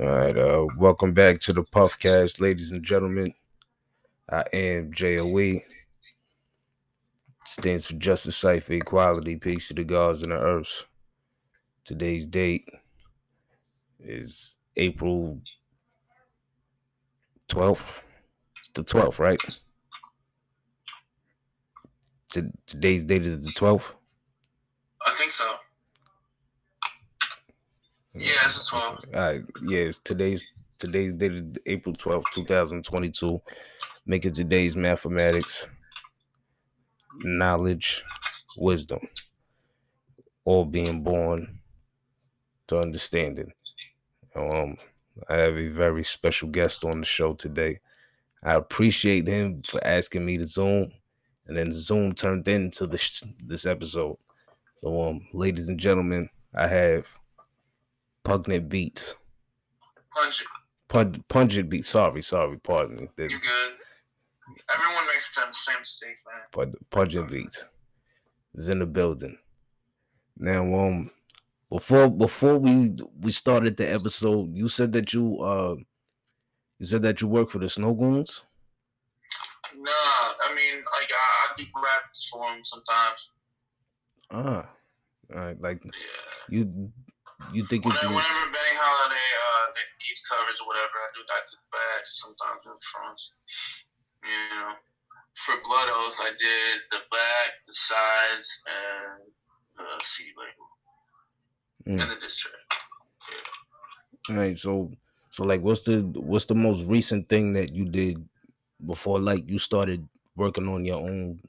All right, uh, welcome back to the Puffcast, ladies and gentlemen. I am JOE. Stands for Justice Cipher Equality, Peace to the Gods and the Earths. Today's date is April 12th. It's the 12th, right? Today's date is the 12th? I think so. Yeah, it's the 12th. All right, yes, today's today's date is April 12th, 2022. Make it today's mathematics, knowledge, wisdom, all being born to understanding. Um, I have a very special guest on the show today. I appreciate him for asking me to Zoom, and then Zoom turned into this this episode. So, um, ladies and gentlemen, I have Pungent Beats. Pungent. Pung- pungent Beats. Sorry, sorry, pardon me. You good? Everyone makes the same mistake, man. Pungent Beats is in the building. Now, um, before before we we started the episode, you said that you uh you said that you work for the Snowgoons. Nah, I mean, like I, I do graphics for them sometimes. Ah, all right, like yeah. you you think whenever, you whenever Benny Holiday uh needs covers or whatever, I do do the backs sometimes in the fronts. You know, for Blood Oath, I did the back, the sides, and the CD label, mm. and the track. Yeah. All right, so so like, what's the what's the most recent thing that you did before like you started working on your own,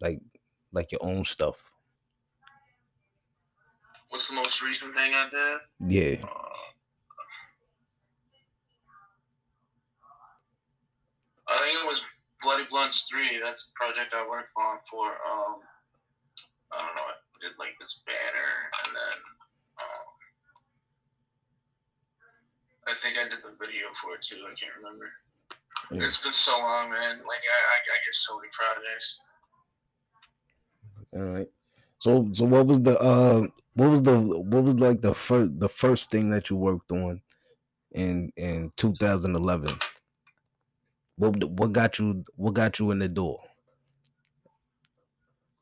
like like your own stuff? What's the most recent thing I did? Yeah. Uh, I think it was Bloody Blunts 3. That's the project I worked on for, um, I don't know, I did like this banner and then, um, I think I did the video for it too. I can't remember. Yeah. It's been so long, man. Like, I, I, I get so many projects. All right. So, so what was the, uh, what was the what was like the first the first thing that you worked on in in 2011? What what got you what got you in the door?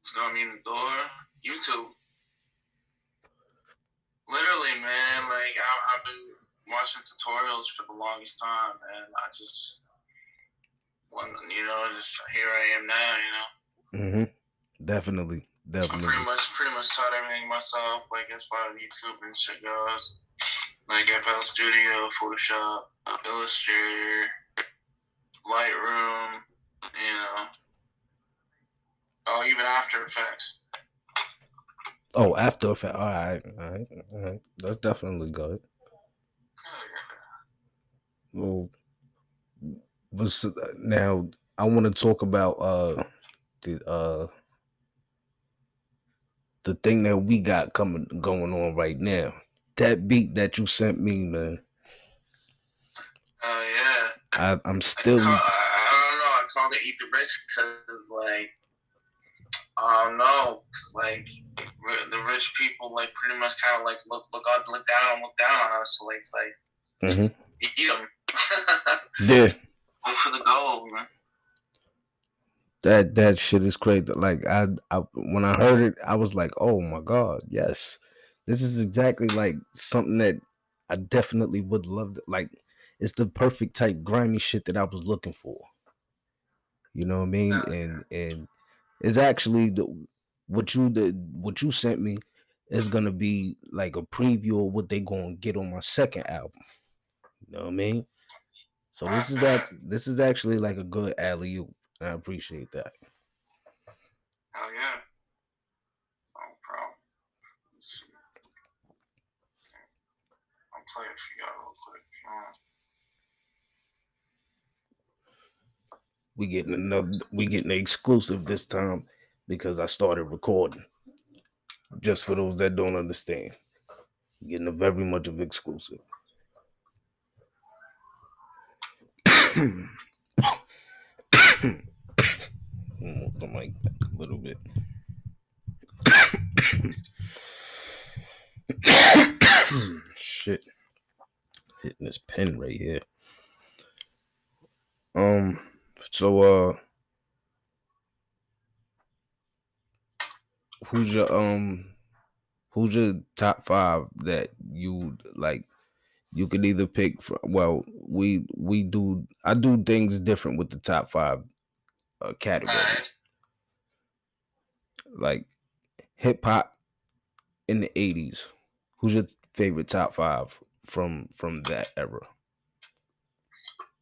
What's got me in the door? YouTube. Literally, man. Like I, I've been watching tutorials for the longest time, and I just, you know, just here I am now. You know. Mm-hmm. Definitely. Definitely. I pretty much pretty much taught everything myself, like as far as YouTube and shit goes. Like FL Studio, Photoshop, Illustrator, Lightroom, you know. Oh, even After Effects. Oh, After Effects. All right, all right, all right. That's definitely good. Well, but now I want to talk about uh the uh the thing that we got coming going on right now. That beat that you sent me, man. Oh uh, yeah. I, I'm still. I, call, I, I, don't know. I called it "Eat the Rich" because, like, I don't know, like the rich people, like, pretty much kind of like look, look, up, look down, look down on us. So like, it's like, mm-hmm. eat them. yeah. Go for the gold, man that that shit is crazy. Like I, I when I heard it, I was like, oh my god, yes, this is exactly like something that I definitely would love. To, like it's the perfect type grimy shit that I was looking for. You know what I mean? And and it's actually the what you the what you sent me is gonna be like a preview of what they gonna get on my second album. You know what I mean? So this is that this is actually like a good alley oop. I appreciate that. Hell yeah. No problem. Let's see. I'll play it for y'all real quick. We getting another we getting an exclusive this time because I started recording. Just for those that don't understand. Getting a very much of exclusive. move the mic back a little bit. Shit. hitting this pen right here. Um, so uh, who's your um, who's your top five that you like? You could either pick. For, well, we we do. I do things different with the top five uh, category. Like hip hop in the eighties. Who's your favorite top five from from that era?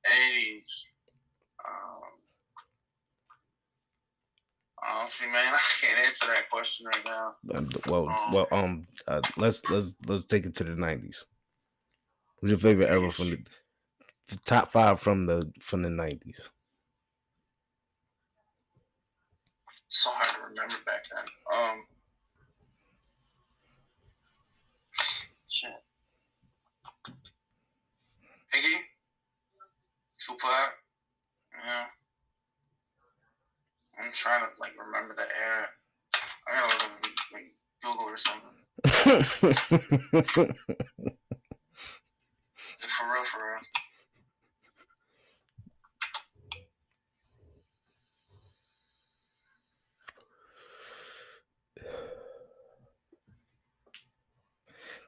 80s. Um, honestly, man, I can't answer that question right now. Um, well, Um, well, um, uh, let's let's let's take it to the nineties. Who's your favorite era from the f- top five from the from the nineties? It's so hard to remember back then. Um, shit. Iggy, Tupac. Yeah. I'm trying to like remember the era. I gotta look at like Google or something. For real, for real.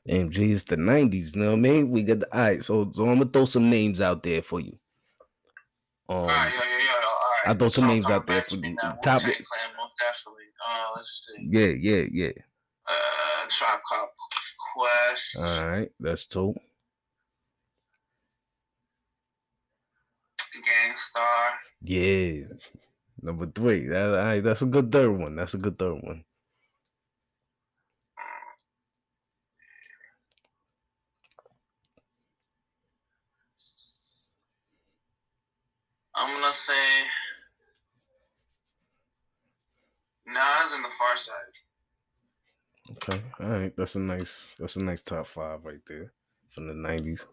Damn, G, it's the nineties. You know what I mean? We got the all right. So, so I'm gonna throw some names out there for you. Um, all right, yeah, yeah, yeah. All right. I throw some So names out there for now. top- Clan, most definitely. Uh, let's see. yeah, yeah, yeah. Uh, Tribe Called Quest. All right, that's two. Gang Starr. Yeah, number three. That, all right, that's a good third one. That's a good third one. Gonna say Nas and the Pharcyde. Okay, all right. That's a nice. That's a nice top five right there from the nineties.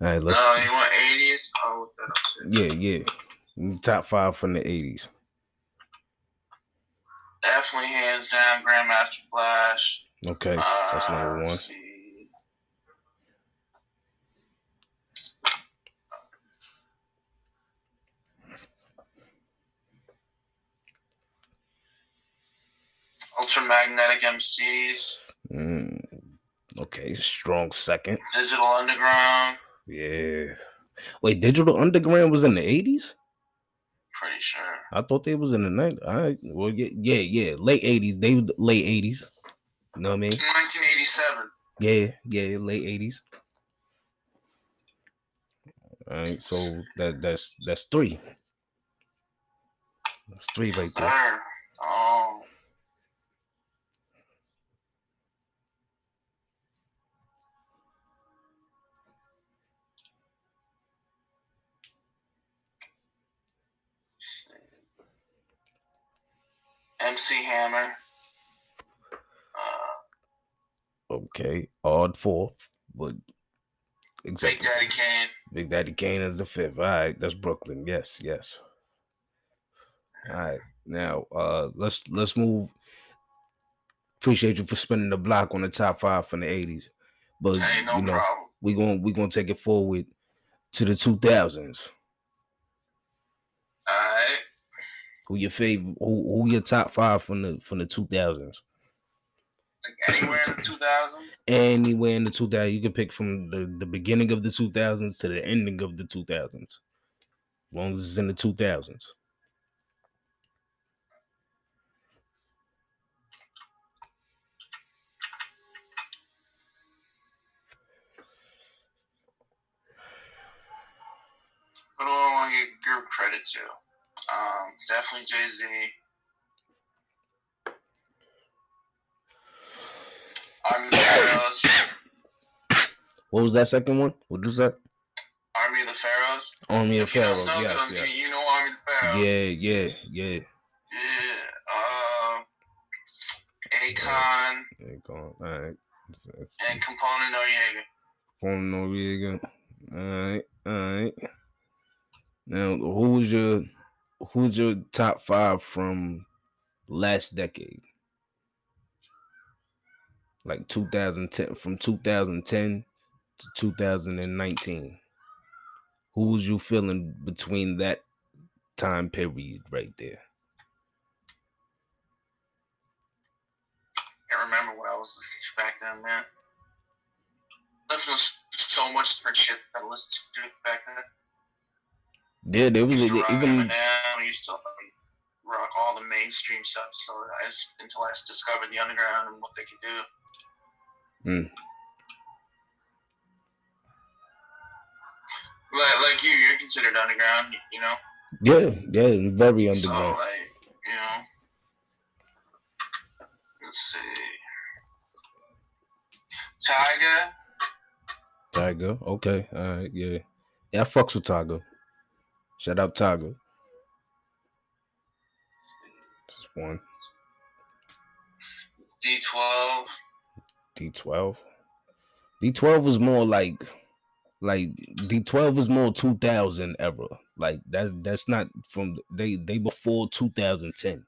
All right, let's. No, you want 80s? I'll look that up too. Yeah, yeah. Top five from the eighties. Definitely hands down Grandmaster Flash. Okay, Uh, that's number one. Ultramagnetic MCs, Mm, okay, strong second. Digital Underground, Yeah. Wait, Digital Underground was in the eighties? pretty sure. I thought they was in the nineties. All right. Well, yeah, yeah, yeah. Late eighties. They was late eighties. You know what I mean? 1987. Yeah, yeah, late eighties. All right, so that that's that's three. That's three right Yes, there. sir. Oh. MC Hammer. Uh, okay, odd fourth, but exactly. Big Daddy Kane. Big Daddy Kane is the fifth. All right, that's Brooklyn. Yes, yes. All right, now uh, let's let's move. Appreciate you for spending the block on the top five from the '80s, but no you know problem. we going we gonna take it forward to the 2000s. Who your favorite? Who, who your top five from the from the two thousands? Like anywhere in the 2000s. Anywhere in the two thousand, you can pick from the the beginning of the two thousands to the ending of the two thousands, as long as it's in the two thousands. Who do I want to give group credit to? Um, definitely Jay Z. Army of the Pharaohs. What was that second one? What was that? Army of the Pharaohs. Army of you know Pharaohs. Yes, yes. you, know Army of the Pharaohs. Yeah, yeah, yeah. Yeah. Uh, Akon Ain't. All right. And Capone-N-Noreaga. from Noriega. All right, all right. Now, who was your who's your top five from last decade? Like 2010, from 2010 to 2019. Who was you feeling between that time period right there? I can't remember what I was listening to back then, man. Listening to so much different shit that I listened to back then. Yeah, they was used to a, rock even Eminem, used to like, rock all the mainstream stuff. So I just, until I discovered the underground and what they could do. Mm. Like, like you, you're considered underground, you know. yeah, yeah, very So underground. like, you know. Let's see. Tyga. Tyga, okay, all right, yeah, yeah. I fucks with Tyga. Shout out Tyga. This one D12. D twelve. D twelve was more like, like D twelve was more two thousand era. Like that's that's not from they they before two thousand ten.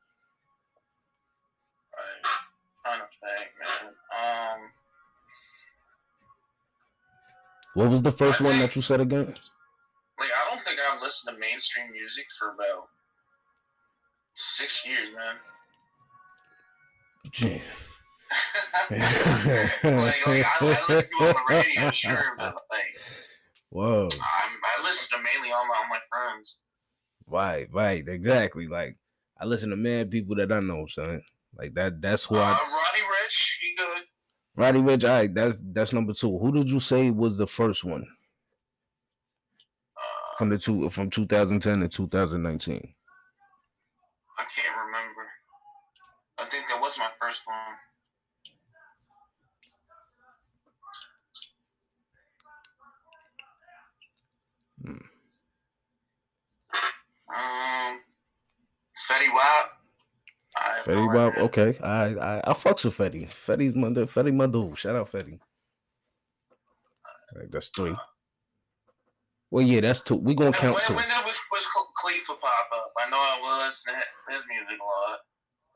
Right. Trying to think, man. Um, What was the first I one think- that you said again? like I don't think I've listened to mainstream music for about six years, man. Gee. like, like I, I listen to it on the radio, sure, but like Whoa. I'm, I listen to mainly all my all my friends. Right, right, exactly. Like I listen to mad people that I know, son. Like that. That's who Uh, I. Roddy Ricch, he good. Roddy Ricch. All right, that's that's number two. Who did you say was the first one from the two from 2010 to 2019? I can't remember. I think that was my first one. Hmm. Um, Fetty Wap. I have no Fetty Wap. Okay, I I I fucks with Fetty. Fetty's mother. Fetty mother. Shout out Fetty. That's three. Well, yeah, that's two. We're gonna count when, two. when did was, was Khalifa pop up? I know I was his music a lot.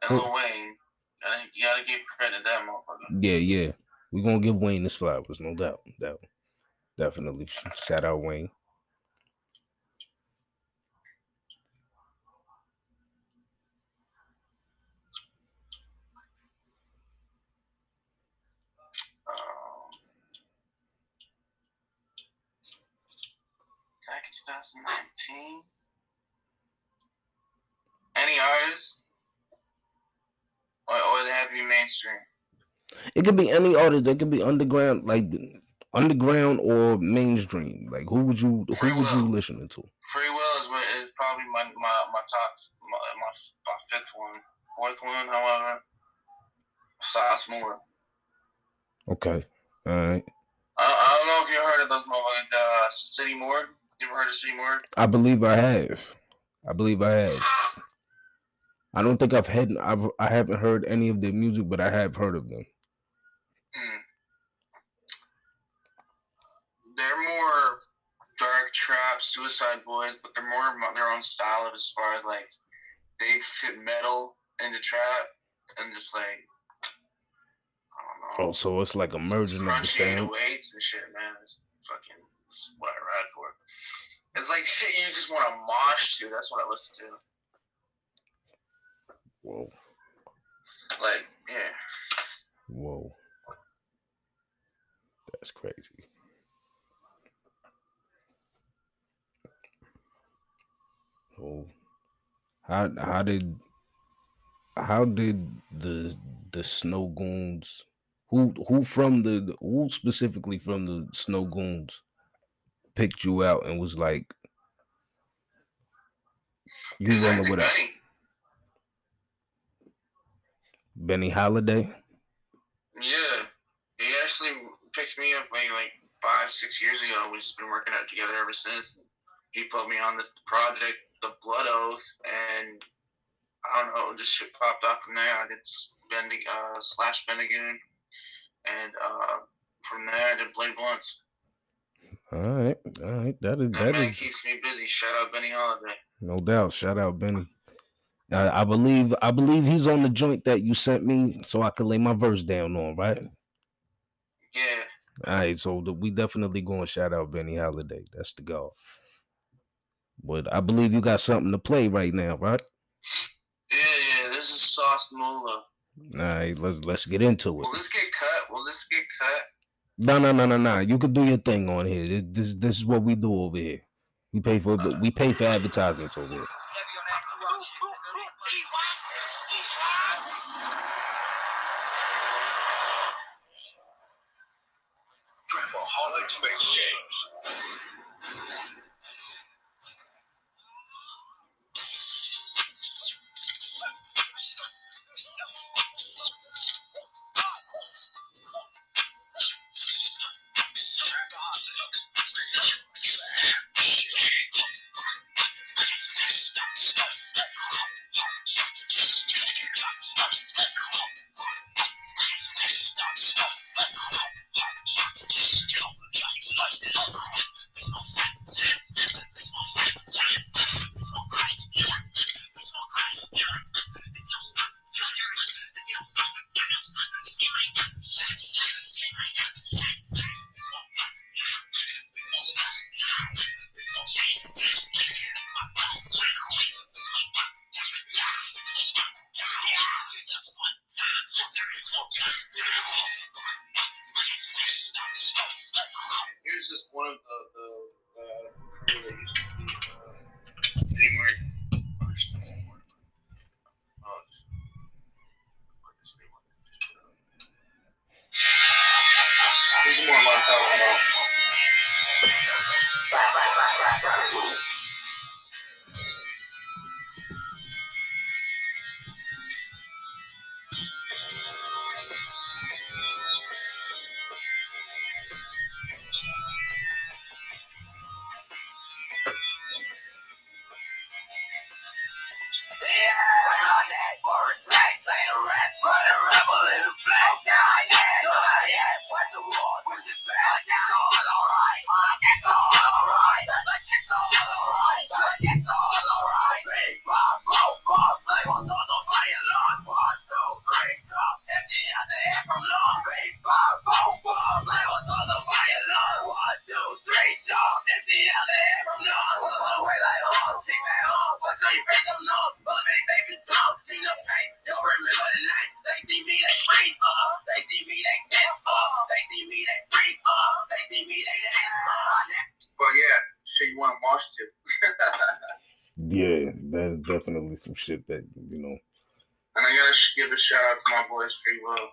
And? Lil Wayne. I You gotta give credit to that motherfucker. Yeah, yeah. we're gonna give Wayne his flowers, no doubt. That definitely. Shout out Wayne. Um, back in 2019. Any artist? Or, or they have to be mainstream? It could be any artist. It could be underground, like underground or mainstream. Like who would you who Free would you listening to? Free Will is, what- is probably my, my, my top, my, my, my fifth one. Fourth one, however. Sauce Moore. Okay, all right. I, I don't know if you heard of those motherfuckers, uh, City Morgue. You ever heard of Morgue? I believe I have. I believe I have. I don't think I've had I've I haven't heard any of their music, but I have heard of them. Hmm. They're more dark trap, Suicideboys, but they're more of their own style of as far as like they fit metal into trap and just like I don't know. Oh, so it's like a merging of the sound. 808s and shit, man. It's fucking it's what I ride for. It's like shit you just want to mosh to. That's what I listen to. Whoa, Like, yeah. whoa, that's crazy. Oh, how how did how did the the snowgoons who who from the who specifically from the snowgoons picked you out and was like you Isaac with us Benny. benny holiday Yeah. He actually picked me up maybe like five, six years ago. We've just been working out together ever since. He put me on this project, The Blood Oath, and I don't know, just shit popped off from there. I did Bendig, uh, Slash Bendigoon, and uh, from there I did Blade Blunts. All right all right that is That that man is keeps me busy. Shout out Benny Holiday. no doubt shout out benny uh, i believe i believe he's on the joint that you sent me so i could lay my verse down on right Yeah. All right, so the, we definitely going to shout out Benny Holiday. That's the guy. But I believe you got something to play right now, right? Yeah, yeah. This is Sauce Moolah. All right, let's let's get into it. Will this get cut? Will this get cut? No, no, no, no, no. You can do your thing on here. This this, is what we do over here. We pay for Uh, we pay for advertisements over here. Yeah, that's definitely some shit that you know. And I gotta give a shout out to my boys Free Will.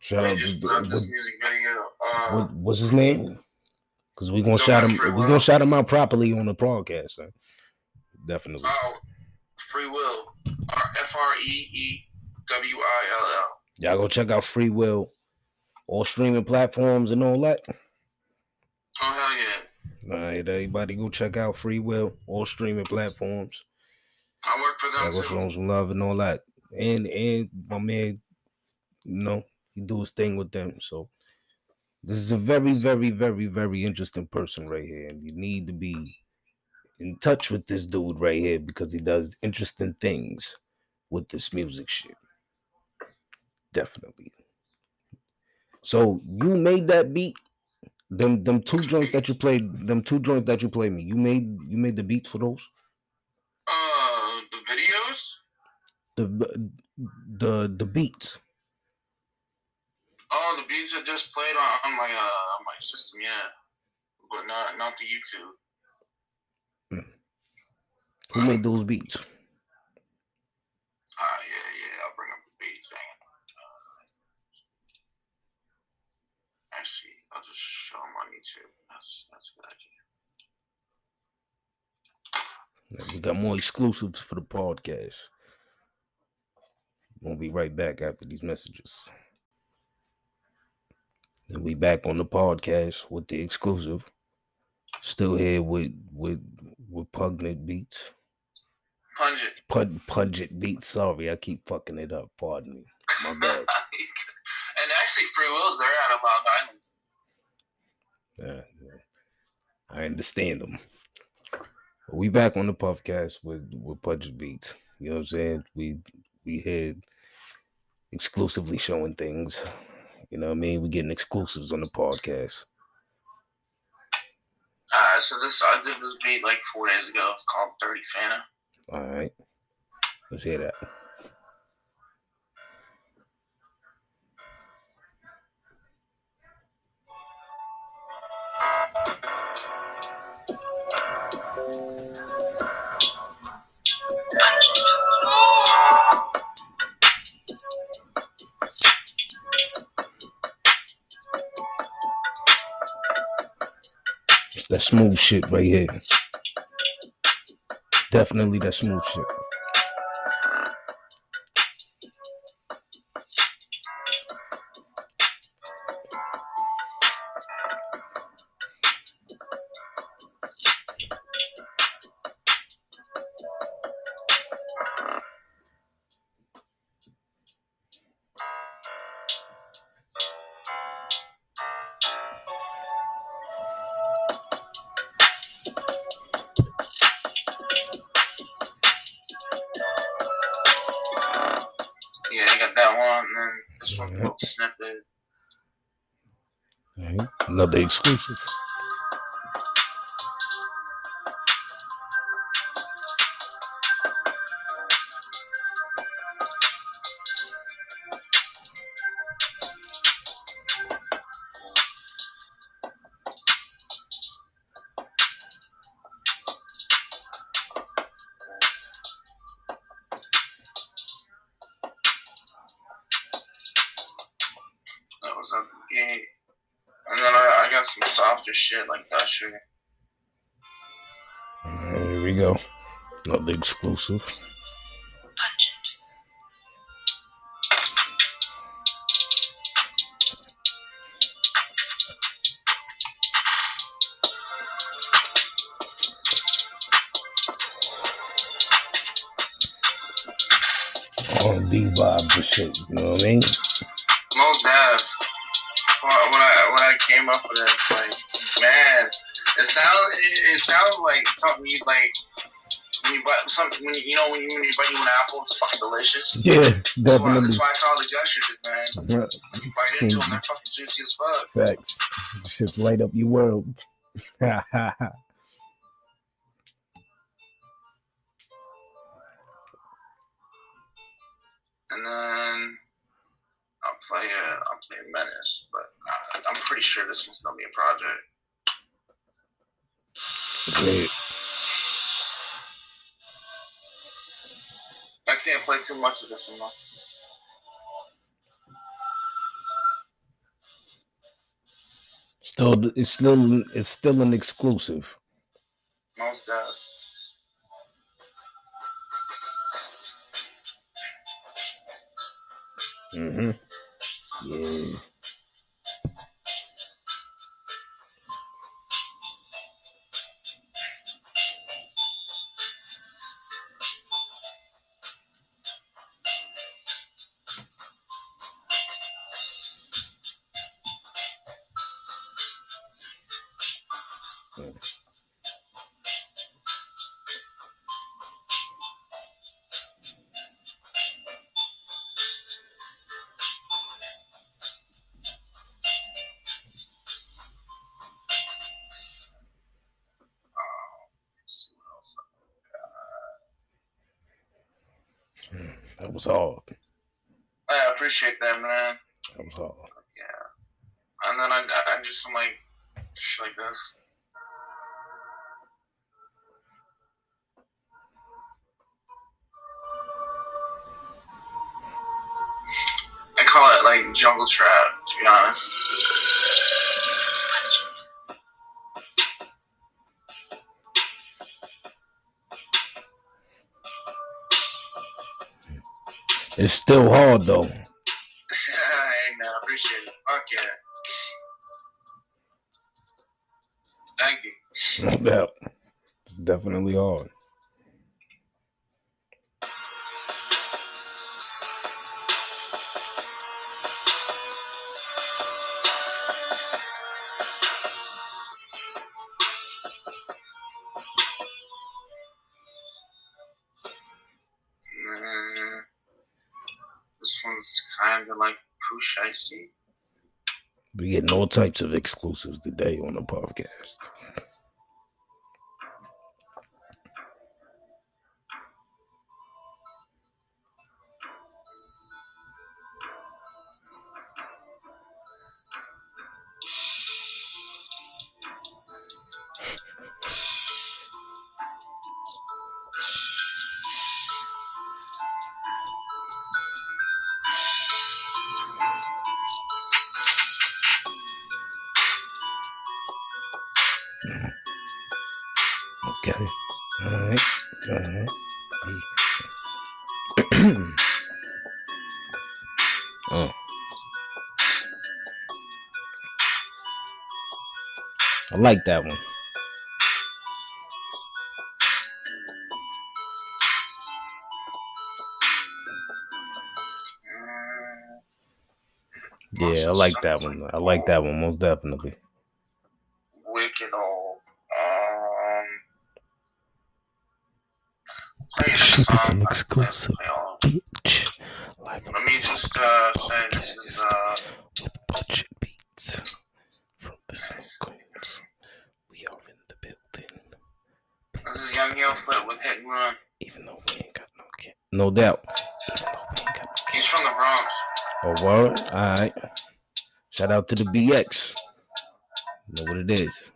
Shout They out just to put out what, this music video. Uh, what, what's his name? Because we gonna shout him. We gonna shout him out properly on the podcast. Son. Definitely. oh, Free Will. F R E E W I L L. Y'all go check out Free Will, all streaming platforms and all that. Oh hell yeah! All right, everybody go check out Free Will, all streaming platforms. I work for them too. show him some love and all that. And and my man, you know, he do his thing with them. So this is a very, very, very, very interesting person right here. And you need to be in touch with this dude right here because he does interesting things with this music shit. Definitely. So you made that beat. Them them two joints that you played, them two joints that you played me. You made you made the beats for those? Uh, the videos. The the the beats. Oh, the beats are just played on, on my uh on my system, yeah, but not not the YouTube. Who made those beats? Ah, yeah, yeah. I'll bring up the beats. Hang. Uh, actually, I'll just show them on YouTube. That's that's a good idea. We got more exclusives for the podcast. We'll be right back after these messages. And we back on the podcast with the exclusive. Still here with with with pungent beats. Pungent. Pun, pungent beats. Sorry, I keep fucking it up. Pardon me. My bad. and actually, Free Will's they're out of Long Island. Yeah, yeah. I understand them. We back on the podcast with with Pungent Beats. You know what I'm saying? We we had exclusively showing things. You know what I mean? We're getting exclusives on the podcast. Alright, so this I did this beat like four days ago. It's called Dirty Fanta. All right. Let's hear that. That smooth shit right here. Definitely that smooth shit. Another exclusive. R&B vibes and shit. You know what I mean? Most Def. When I when I came up with it, like, man, it sounds it, it sounds like something you like when you buy something when you, you know when you when you bite you an apple, it's fucking delicious. Yeah, That's why, definitely. that's why I call it gushers, man. Yeah, You bite into them, they're fucking juicy as fuck. facts. Shit's light up your world. And then I'll play uh, I'll play Menace, but I, I'm pretty sure this one's gonna be a project. Shit. I can't play too much of this one though. Still, it's still, it's still an exclusive. Most Def. Mm-hmm. Yeah. That was hard. I appreciate that, man. That was hard. Yeah. And then I, I do some like shit like this. I call it like jungle trap, to be honest. It's still hard though. hey man, I appreciate it. Fuck yeah. Thank you. No doubt. It's definitely hard. shit. We getting all types of exclusives today on the podcast. Okay. All right. All right. oh. I like that one. Yeah, I like that one. I like that one most definitely. Is an exclusive. Bitch. Live Let me just uh, say this is uh, with budget beats from the Cones. We are in the building. this is Young Yo Flip with Hit and Run. Even though we ain't got no kid. No doubt. Even though we ain't got no He's from the Bronx. Oh, word? Alright. Shout out to the BX. Know what it is.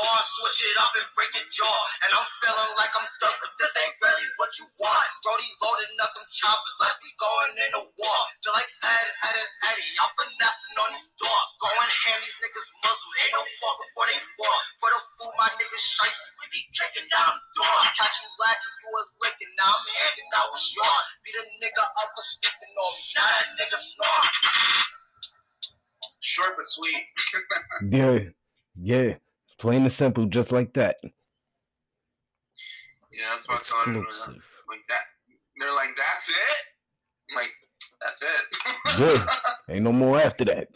Break switch it up and break your jaw. And I'm feeling like I'm done, but this ain't really what you want. Brody loading up them choppers like we going in a war. Feel like Ed, Ed, and Eddie, I'm finessing on these dogs. Going hand, these niggas Muslim, ain't no fuck before they fall. For the food, my niggas shiesty, we be kicking down them doors. Catch you lacking, you was licking, now I'm handing out what's yours. Beat a nigga up for sleeping on me, now that nigga snore. Short but sweet. Yeah. Yeah. Plain and simple, just like that. Yeah, that's what I thought. it was. Exclusive. Like that. They're like, that's it? I'm like, that's it. Yeah. Ain't no more after that.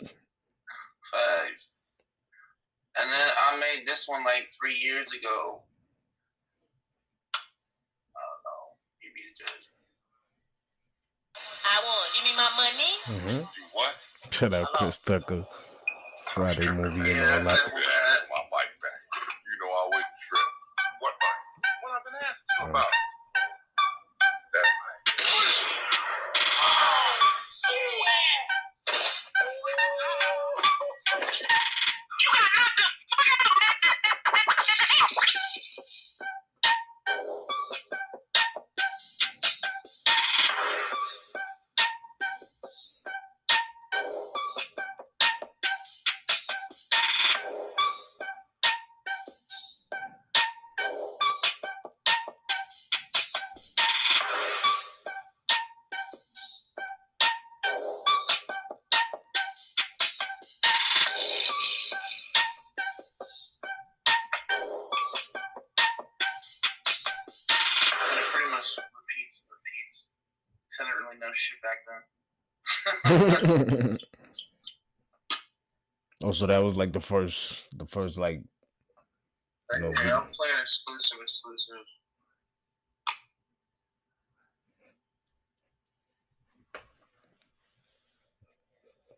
Facts. And then I made this one like three years ago. I don't know. You be the judge. I want. Give me my money. Mm-hmm. What? Shout out Chris Tucker. Friday movie and Yeah, all that's that. it, man. My mic back. You know I always trip. What mic? What I've been asking you about? Shit back then. oh, so that was like the first, the first like, Like, No, yeah, we- I'm playing exclusive, exclusive.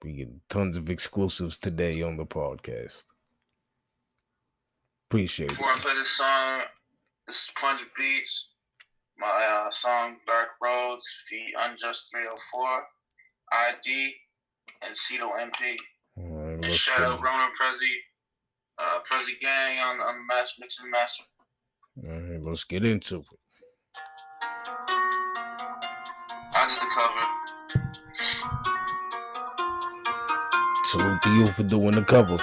we get tons of exclusives today on the podcast. Appreciate it. Before I play this song, this is Punch Beats. My uh, song Dark Roads, feat Unjust 304, ID, and Cedo MP. Right, And shout out Ronan Prezi, uh, Prezi Gang on, on the mass mix and master. All right, let's get into it. I did the cover. Salute to you for doing the cover.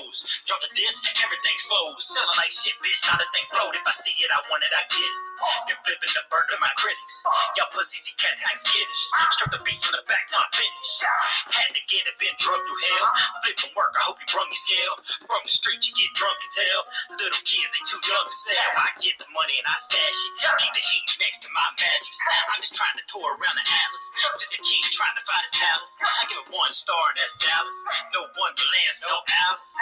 Grows. Drop the disc, everything slows. Selling like shit, bitch, not a thing float. If I see it, I want it, I get it. Been flipping the bird of my critics. Y'all pussies, he can't hang skittish. Struck the beat from the back, not finish. Had to get it, been drugged through hell. Flipping work, I hope you brung your scale. From the street, you get drunk and tell. Little kids, they too young to sell. I get the money and I stash it. Keep the heat next to my mattress. I'm just trying to tour around the atlas. Just a king trying to find his palace. I give it one star, that's Dallas. No one Lance, no Alice.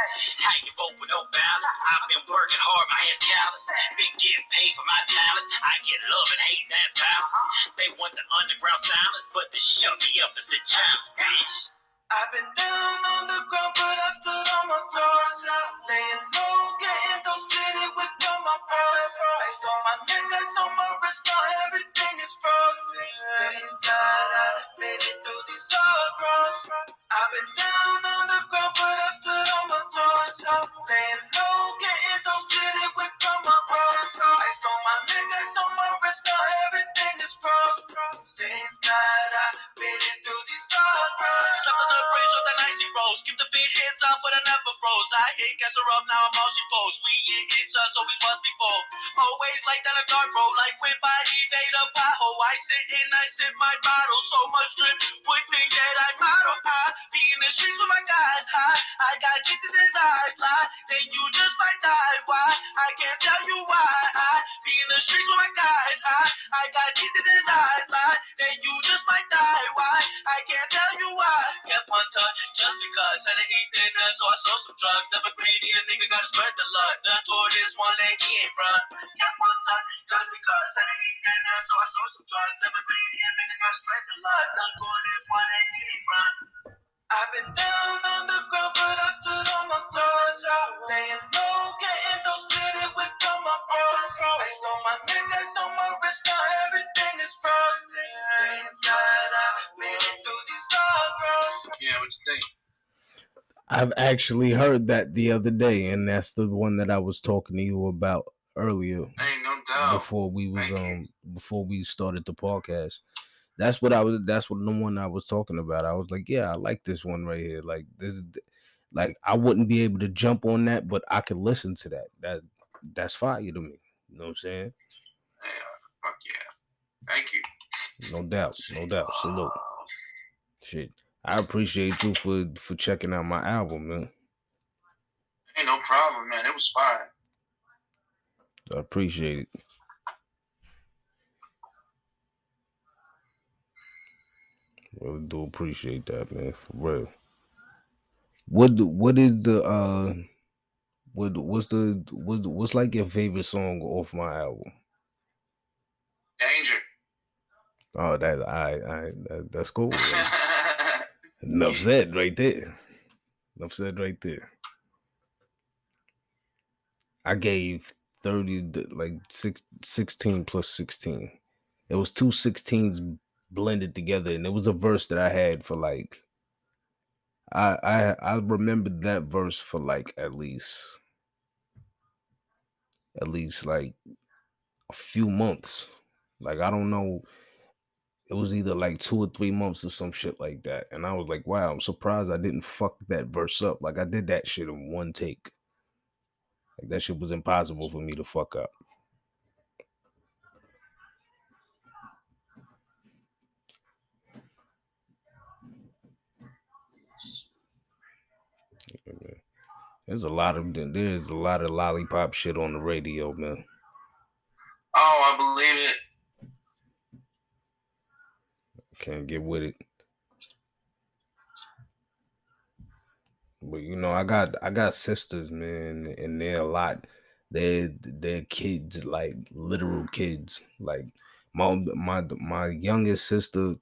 You vote with no balance? I've been working hard, my hands callous. Been getting paid for my talents. I get love and hate, that's balance. They want the underground silence, but they shut me up as a child, bitch. I've been down on the ground, but I stood on my toes. Laying low, getting those pity with all my bros. Ice on my neck, ice on my wrist, now everything is frozen. Thanks God I made it through these dark roads. I've been down on the ground, but toes. Laying low, getting those pity with all my on my on my wrist, now everything is. Thanks God icy rose. Keep the beat heads up, but I never froze. I gas her up, now I'm all she pose. We hit hits us, always was before. Always like down a dark road, like when by evade a pothole. I sit and I sip my bottle. So much drip, would think that I model. I be in the streets with my guys high. I got Jesus his eyes. Then you just might die. Why? I can't tell you why. I be in the streets with my guys high. I got Jesus his eyes. Then you just might die. Why? I can't tell you why. Kept one touch just because had to eat dinner, so I sold some drugs. Never greedy, a nigga gotta spread the love. Done toward this one and he ain't run. Kept one touch just because had to eat dinner, so I sold some drugs. Never greedy, a nigga gotta spread the love. Done toward this one and he ain't run. I've been down on the ground, but I stood on my toes. Laying low, getting those pity with all my bros. Ice on my neck, ice on my wrist, now everything is frozen. Thanks God I made it through these dark roads. Yeah, what you think? I've actually heard that the other day, and that's the one that I was talking to you about earlier Ain't no doubt. before we was Thank you. um before we started the podcast. That's what I was. That's what the one I was talking about. I was like, yeah, I like this one right here. Like this is, like I wouldn't be able to jump on that, but I could listen to that. That that's fire to me. You know what I'm saying? Yeah, fuck yeah. Thank you. No doubt, no doubt. Salute. Shit, I appreciate you for for checking out my album, man. Ain't no problem, man. It was fire. I appreciate it. Really do appreciate that, man. For real. What do- what is the uh what what's the what's what's like your favorite song off my album? Danger. Oh, that I I that, that's cool. Enough said right there. Enough said right there. I gave 30 like six, 16 plus 16. It was two 16s blended together and it was a verse that I had for like I I I remembered that verse for like at least at least like a few months. Like I don't know it was either like two or three months or some shit like that. And I was like, wow, I'm surprised I didn't fuck that verse up. Like I did that shit in one take. Like that shit was impossible for me to fuck up. There's a lot of there's a lot of lollipop shit on the radio, man. Oh, I believe it. Can't get with it. But you know, I got I got sisters, man, and they're a lot. They're they're kids, like literal kids. Like my my my youngest sister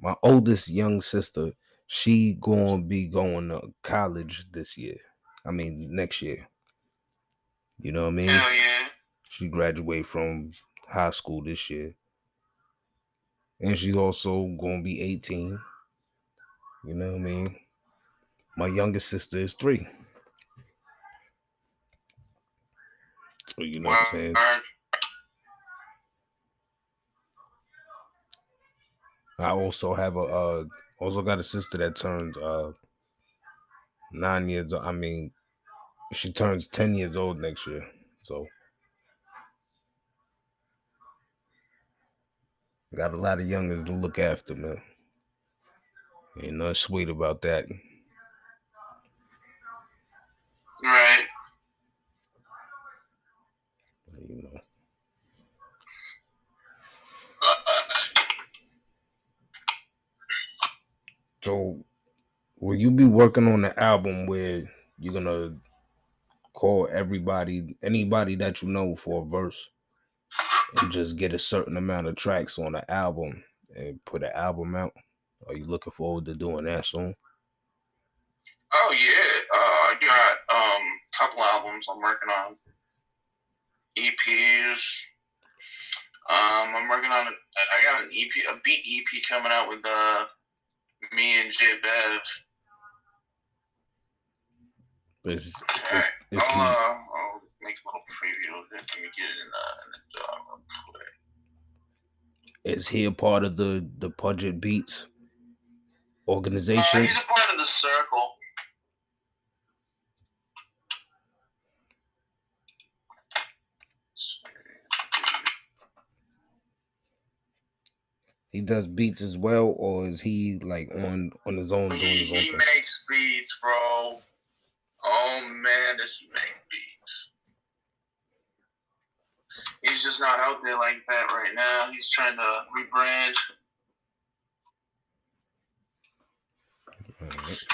my oldest young sister, she gonna be going to college this year. I mean next year. You know what I mean? Hell yeah. She graduated from high school this year. And she's also gonna be 18. You know what I mean? My youngest sister is three. So you know what I'm saying? Word. I also have a uh also got a sister that turns uh nine years I mean she turns ten years old next year. So got a lot of youngers to look after, man. Ain't nothing sweet about that. Right. You know. Uh, So will you be working on the album where you're gonna call everybody anybody that you know for a verse and just get a certain amount of tracks on the album and put an album out? Are you looking forward to doing that soon? oh yeah. Uh, I got um couple albums I'm working on. EPs. Um, I'm working on. A, I got an EP, a beat EP coming out with uh me and J Bev. Is is, Alright, is I'll, uh, I'll make a little preview of it. Let me get it in the, in the uh, real quick. is he a part of the the Pungent Beats Uh, organization? he's a part of the circle. He does beats as well, or is he like on on his own doing He, his own he thing? makes beats, bro. Oh man, does he make beats? He's just not out there like that right now. He's trying to rebrand. Alright.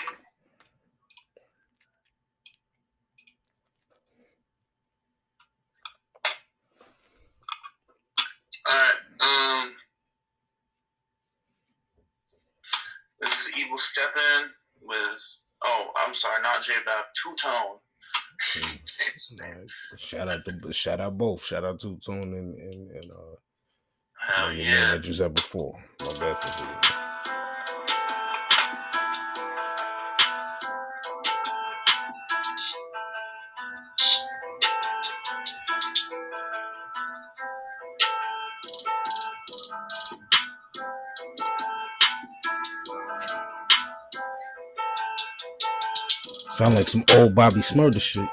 Alright, um this is Evil Step In with oh, I'm sorry, not J Bab, Two Tone. Shout out to shout out both. Shout out to Tune and and, and uh Hell yeah. that you said before. My bad for forgetting. Sound like some old Bobby Shmurda shit.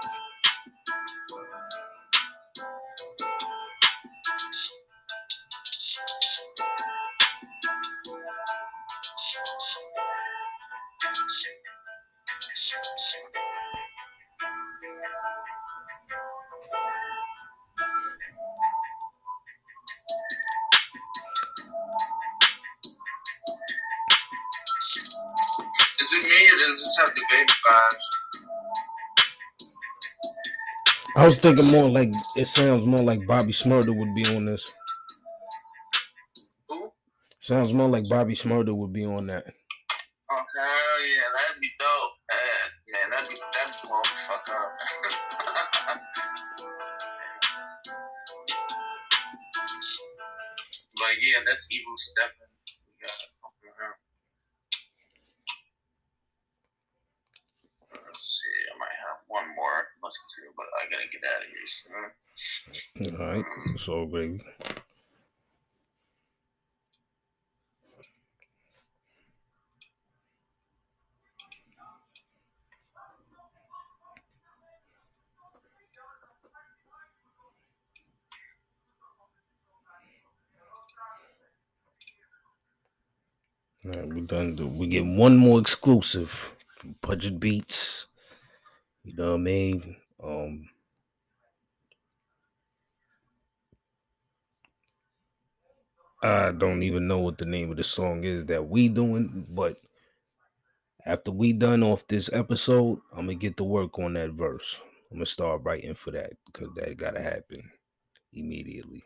Thinking more like it sounds more like Bobby Shmurda would be on this. Who? Sounds more like Bobby Shmurda would be on that. To but I gotta get out of here soon. All right, so baby. All right, we done. do- We get one more exclusive from Pungent Beats. You know what I mean? Um, I don't even know what the name of the song is that we doing, but after we done off this episode, I'm gonna get to work on that verse. I'm gonna start writing for that because that gotta happen immediately.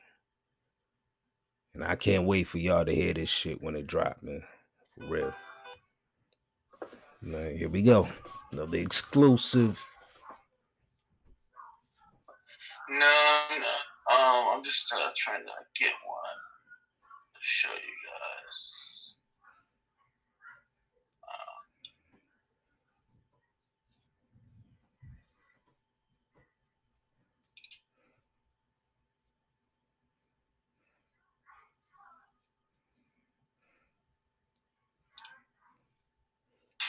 And I can't wait for y'all to hear this shit when it drop, man. For real. Now, here we go. Another exclusive. No, no. Um, I'm just uh, trying to get one to show you guys.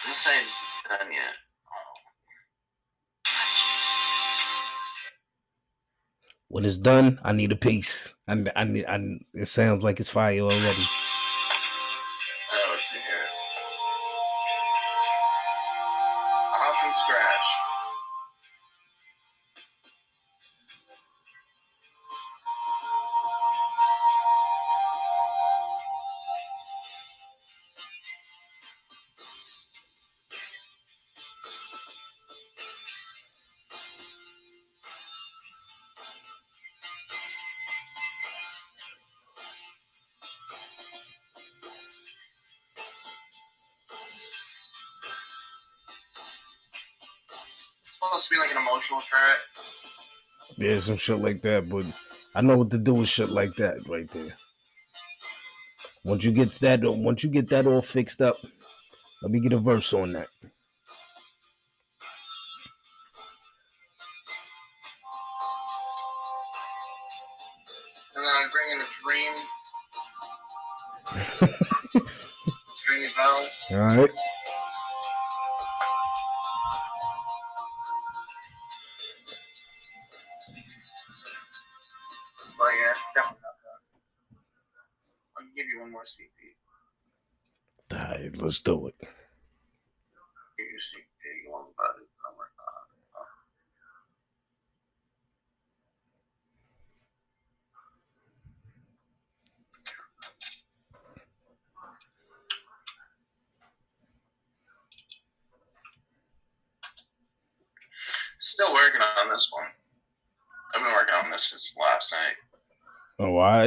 This ain't done yet. When it's done, I need a piece. I, I need. I, it sounds like it's fire already. Oh, it's in here. From scratch. Yeah, some shit like that. But I know what to do with shit like that right there. Once you get that, once you get that all fixed up, let me get a verse on that.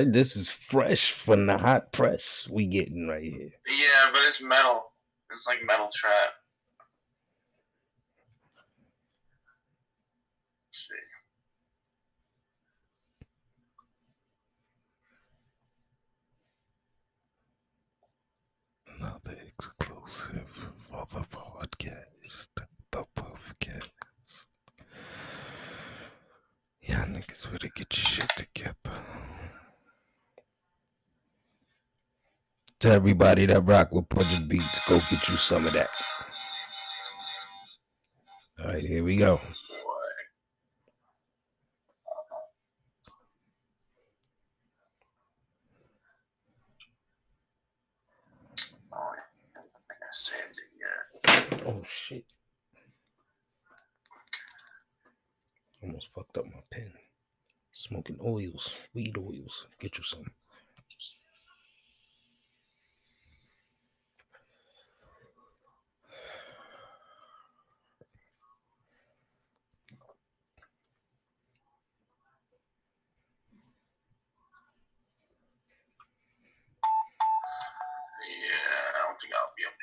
Right. This is fresh from the hot press we getting right here. Yeah, but it's metal. It's like metal trap. Let's see. Another exclusive for the podcast. The podcast. Yeah, niggas better get your shit together. To everybody that rock with Project Beats, go get you some of that. All right, here we go. Oh shit. Almost fucked up my pen. Smoking oils, weed oils. Get you some. Yeah, I don't think I'll be able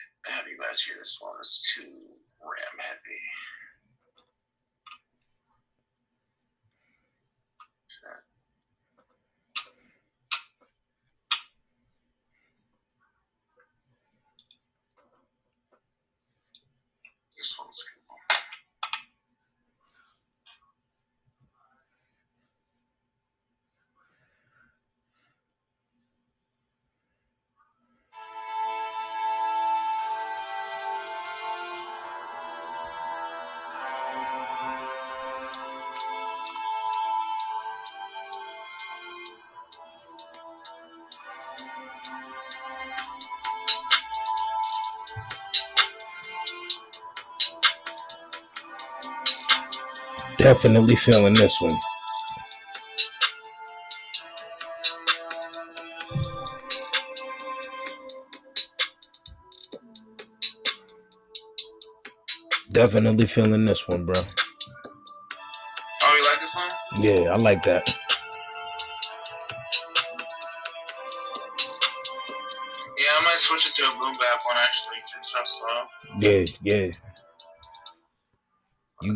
have you this one. is too RAM heavy. This one's Definitely feeling this one. Definitely feeling this one, bro. Oh, you like this one? Yeah, I like that. Yeah, I might switch it to a boom bap one actually. It's not slow. Yeah, yeah.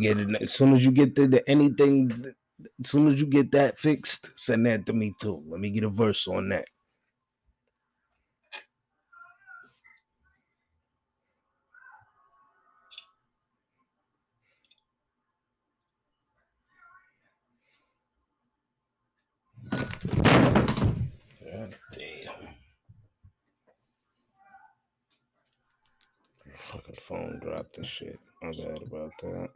It as soon as you get the, the anything. As soon as you get that fixed, send that to me too. Let me get a verse on that. God damn. Fucking phone dropped the shit. My bad about that.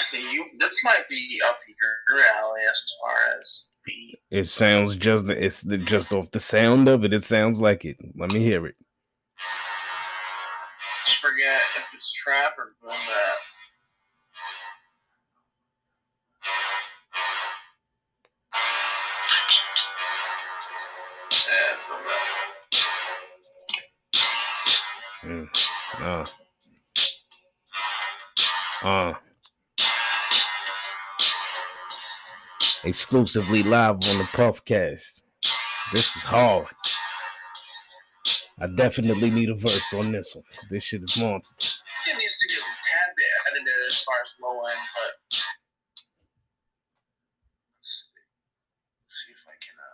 Actually, you this might be up your alley as far as the It sounds just it's the, just off the sound of it. It sounds like it. Let me hear it. just forget if it's trap or boom bap. Yeah, it's boom bap. Mm. Uh. Uh. Exclusively live on the Puffcast. This is hard. I definitely need a verse on this one. This shit is monster. It needs to get a tad bit edited as far as low end, but let's see, let's see if I can. Uh...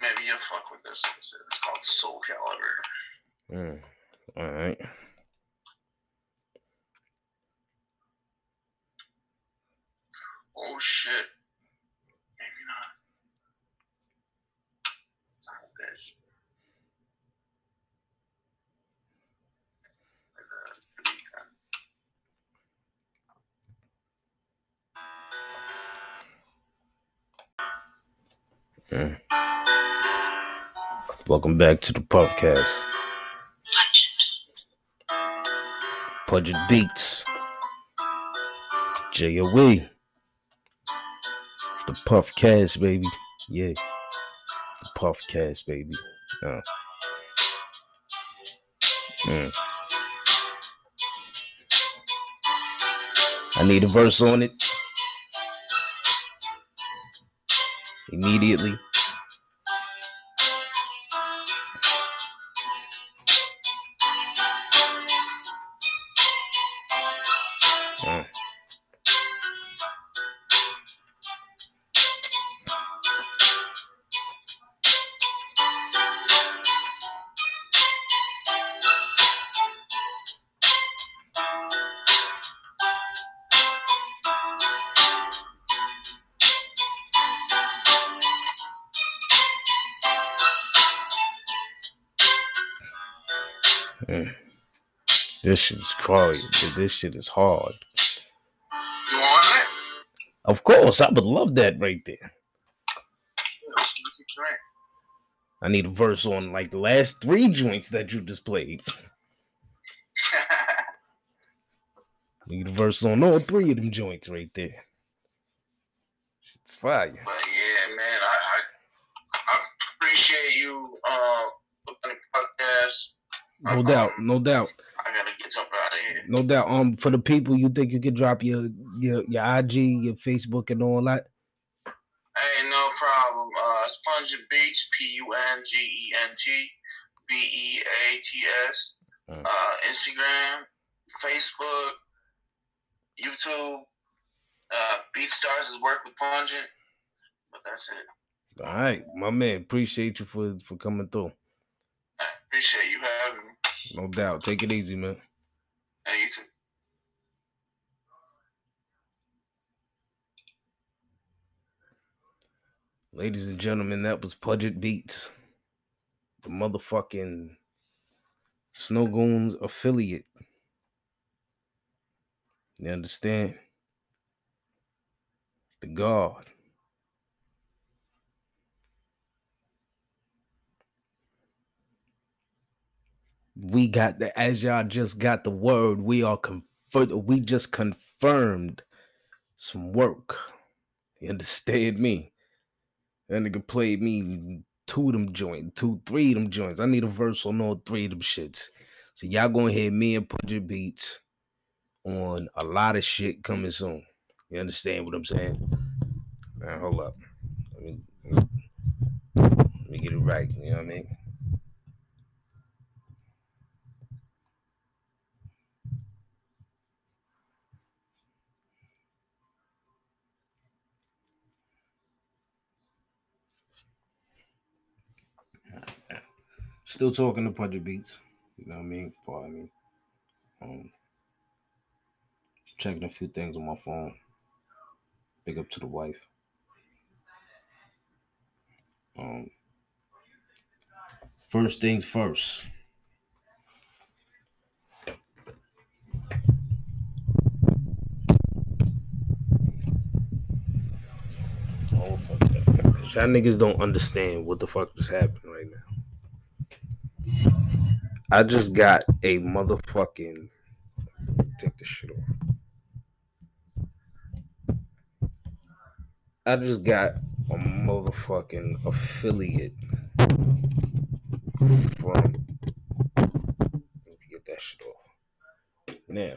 Maybe you'll fuck with this. It's it's called Soul Calibur. Mm. All right. Oh shit. Maybe not. A bitch. Like, Welcome back to the Puffcast. Pungent Beats. J.O.E. The Puffcast, baby. Yeah. The Puffcast, baby. Uh. Mm. I need a verse on it. Immediately. Mm. This shit is crazy. This shit is hard. You want it? Of course, I would love that right there. Let's, let's try it. I need a verse on like the last three joints that you just played. Need a verse on all three of them joints right there. It's fire. But yeah, man, I I, I appreciate you uh putting the podcast. No doubt, no doubt, I gotta get jump out of here. No doubt. Um, for the people, you think you could drop your your your IG, your Facebook, and all that? Hey, no problem. Uh, Pungent Beats, P U N G E N T B E A T S. Mm. Uh, Instagram, Facebook, YouTube. Uh, BeatStars is work with Pungent. But that's it. All right, my man. Appreciate you for for coming through. I appreciate you having me. No doubt. Take it easy, man. Hey, you too. Ladies and gentlemen, that was Pungent Beats, the motherfucking Snowgoons affiliate. You understand? The God. We got the as y'all just got the word. We are confirmed. We just confirmed some work. You understand me? That nigga played me two of them joints, two, three of them joints. I need a verse on all three of them shits. So y'all gonna hear me and put your beats on a lot of shit coming soon. You understand what I'm saying? Man, hold up. Let me, let me get it right. You know what I mean? Still talking to Pungent Beats. You know what I mean? Pardon me. Um, checking a few things on my phone. Big up to the wife. Um, first things first. Oh fuck that. Y'all niggas don't understand what the fuck just happened right now. I just got a motherfucking take this shit off. I just got a motherfucking affiliate from get that shit off. Now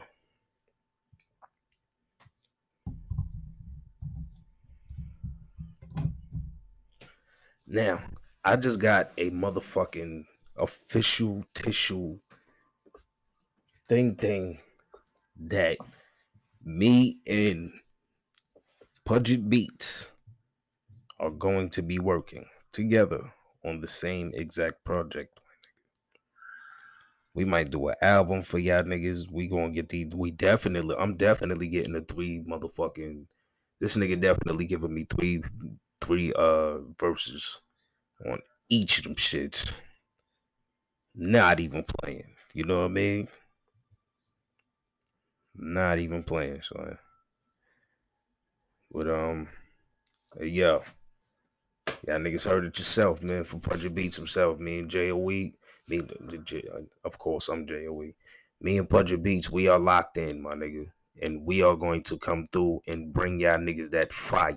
Now, I just got a motherfucking official tissue thing thing that me and Pungent Beats are going to be working together on the same exact project. We might do an album for y'all niggas. We gonna get these. We definitely. I'm definitely getting the three motherfucking. This nigga definitely giving me three, three uh verses on each of them shits. Not even playing. You know what I mean? Not even playing, son. But um, yo, y'all niggas heard it yourself, man. For Pungent Beats himself, me and J.O.E. Me, the- the uh, of course, I'm J.O.E. Me and Pungent Beats, we are locked in, my nigga, and we are going to come through and bring y'all niggas that fire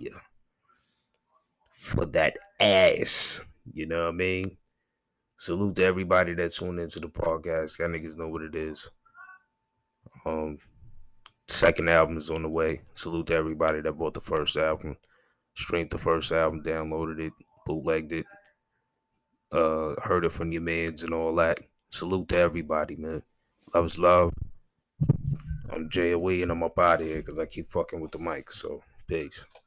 for that ass. You know what I mean? Salute to everybody that tuned into the podcast. Y'all niggas know what it is. Um, second album is on the way. Salute to everybody that bought the first album, streamed the first album, downloaded it, bootlegged it, uh, heard it from your mans and all that. Salute to everybody, man. Love is love. I'm Jay Away and I'm up out of here because I keep fucking with the mic. So, peace.